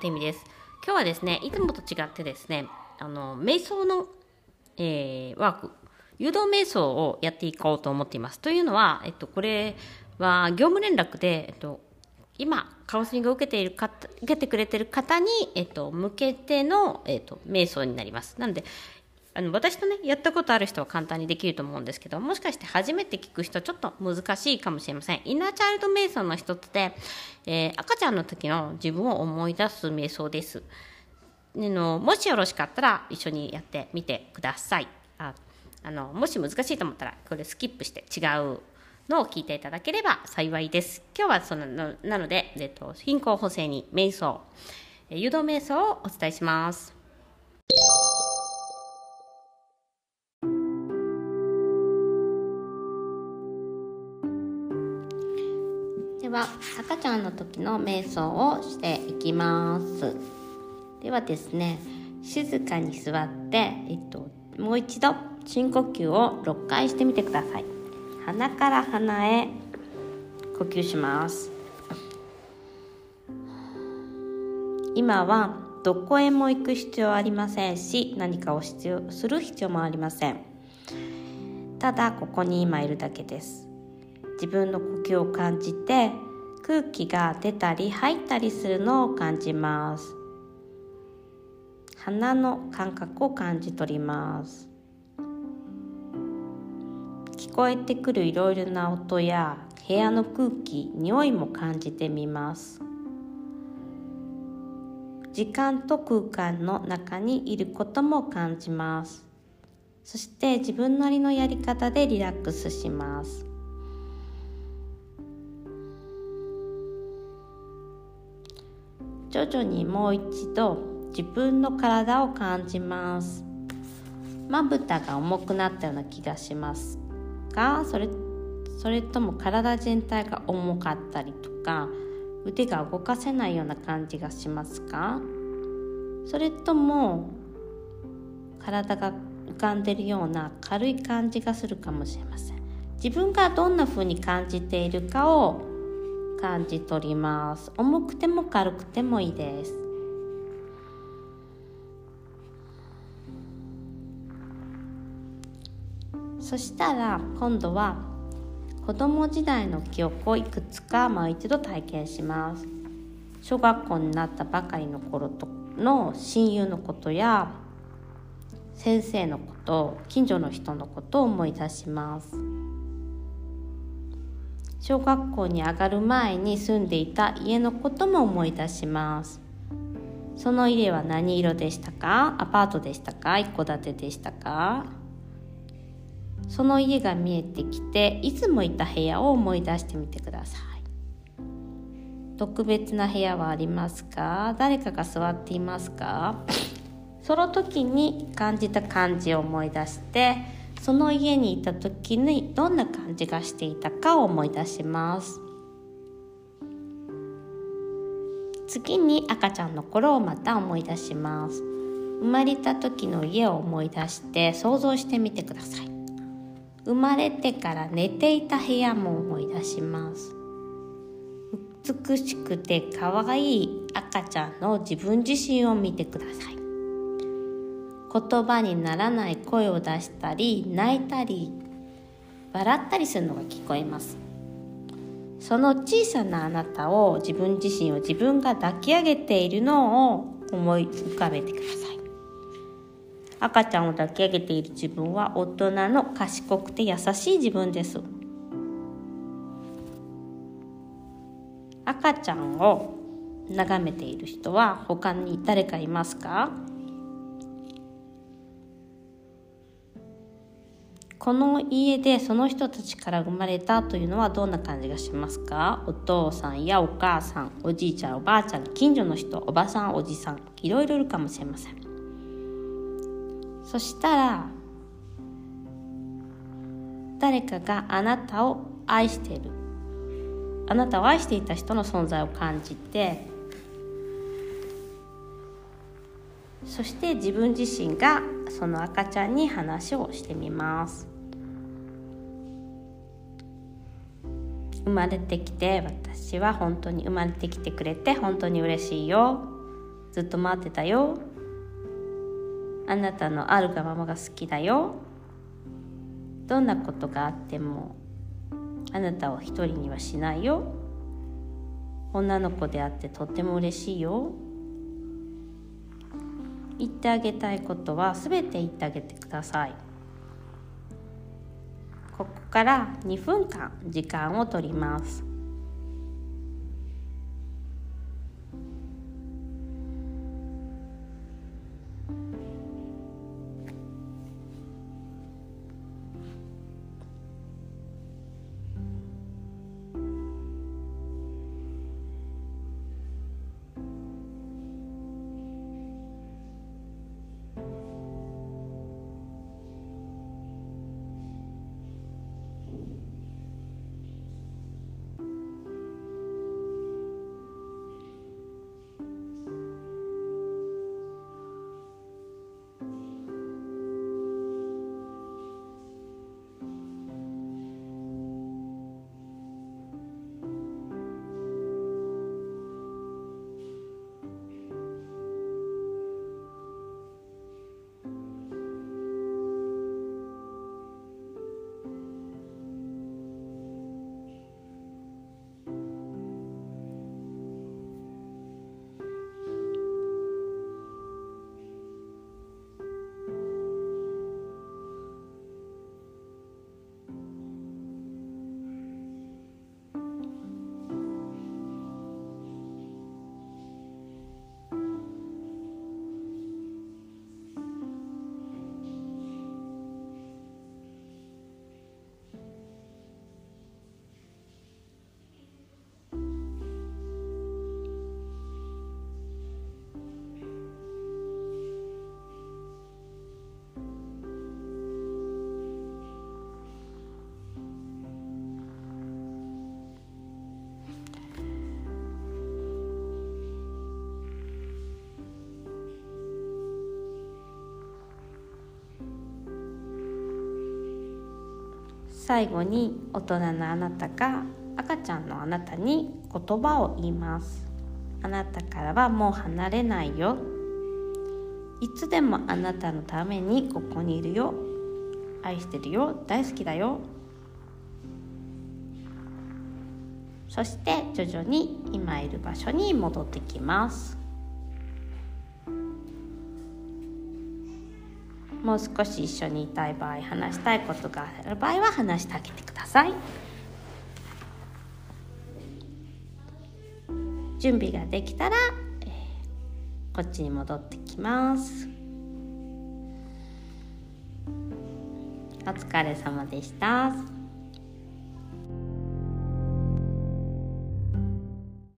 って意味です。今日はですねいつもと違ってですねあの瞑想の、えー、ワーク誘導瞑想をやっていこうと思っています。というのは、えっと、これは業務連絡で、えっと、今カウンセリングを受けている方受けてくれている方に、えっと、向けての、えっと、瞑想になります。なのであの私とねやったことある人は簡単にできると思うんですけどもしかして初めて聞く人ちょっと難しいかもしれません。インナーチャイルド瞑想の一つで、えー、赤ちゃんの時の自分を思い出す瞑想です。のもしよろしかったら一緒にやってみてください。ああのもし難しいと思ったらこれスキップして違うのを聞いていただければ幸いです。今日はそのなので、えっと、貧困補正に瞑想誘導瞑想をお伝えします。は赤ちゃんの時の瞑想をしていきます。ではですね静かに座って、えっと、もう一度深呼吸を6回してみてください。鼻から鼻へ呼吸します。今はどこへも行く必要はありませんし何かを必要する必要もありません。ただここに今いるだけです。自分の呼吸を感じて空気が出たり入ったりするのを感じます。鼻の感覚を感じ取ります。聞こえてくるいろいろな音や部屋の空気匂いも感じてみます。時間と空間の中にいることも感じます。そして自分なりのやり方でリラックスします。徐々にもう一度自分の体を感じます。まぶたが重くなったような気がしますがそれそれとも体全体が重かったりとか腕が動かせないような感じがしますか？それとも体が浮かんでるような軽い感じがするかもしれません。自分がどんな風に感じているかを感じ取ります。重くても軽くてもいいです。そしたら今度は子供時代の記憶をいくつかもう一度体験します。小学校になったばかりの頃との親友のことや先生のこと近所の人のことを思い出します。小学校に上がる前に住んでいた家のことも思い出します。その家は何色でしたか？アパートでしたか？一戸建てでしたか？その家が見えてきていつもいた部屋を思い出してみてください。特別な部屋はありますか？誰かが座っていますか？その時に感じた感じを思い出してその家にいた時にどんな感じがしていたかを思い出します。次に赤ちゃんの頃をまた思い出します。生まれた時の家を思い出して想像してみてください。生まれてから寝ていた部屋も思い出します。美しくて可愛い赤ちゃんの自分自身を見てください。言葉にならない声を出したり泣いたり笑ったりするのが聞こえます。その小さなあなたを自分自身を自分が抱き上げているのを思い浮かべてください。赤ちゃんを抱き上げている自分は大人の賢くて優しい自分です。赤ちゃんを眺めている人は他に誰かいますか？この家でその人たちから生まれたというのはどんな感じがしますか？お父さんやお母さんおじいちゃんおばあちゃん近所の人おばさんおじさんいろいろいるかもしれません。そしたら誰かがあなたを愛している。あなたを愛していた人の存在を感じてそして自分自身がその赤ちゃんに話をしてみます。生まれてきて私は本当に生まれてきてくれて本当に嬉しいよ。ずっと待ってたよ。あなたのあるがままが好きだよ。どんなことがあってもあなたを一人にはしないよ。女の子であってとっても嬉しいよ。言ってあげたいことは全て言ってあげてください。ここから2分間時間を取ります。最後に大人のあなたが赤ちゃんのあなたに言葉を言います。あなたからはもう離れないよ。いつでもあなたのためにここにいるよ。愛してるよ。大好きだよ。そして徐々に今いる場所に戻ってきます。もう少し一緒にいたい場合話したいことがある場合は話してあげてください準備ができたら、えー、こっちに戻ってきますお疲れ様でした。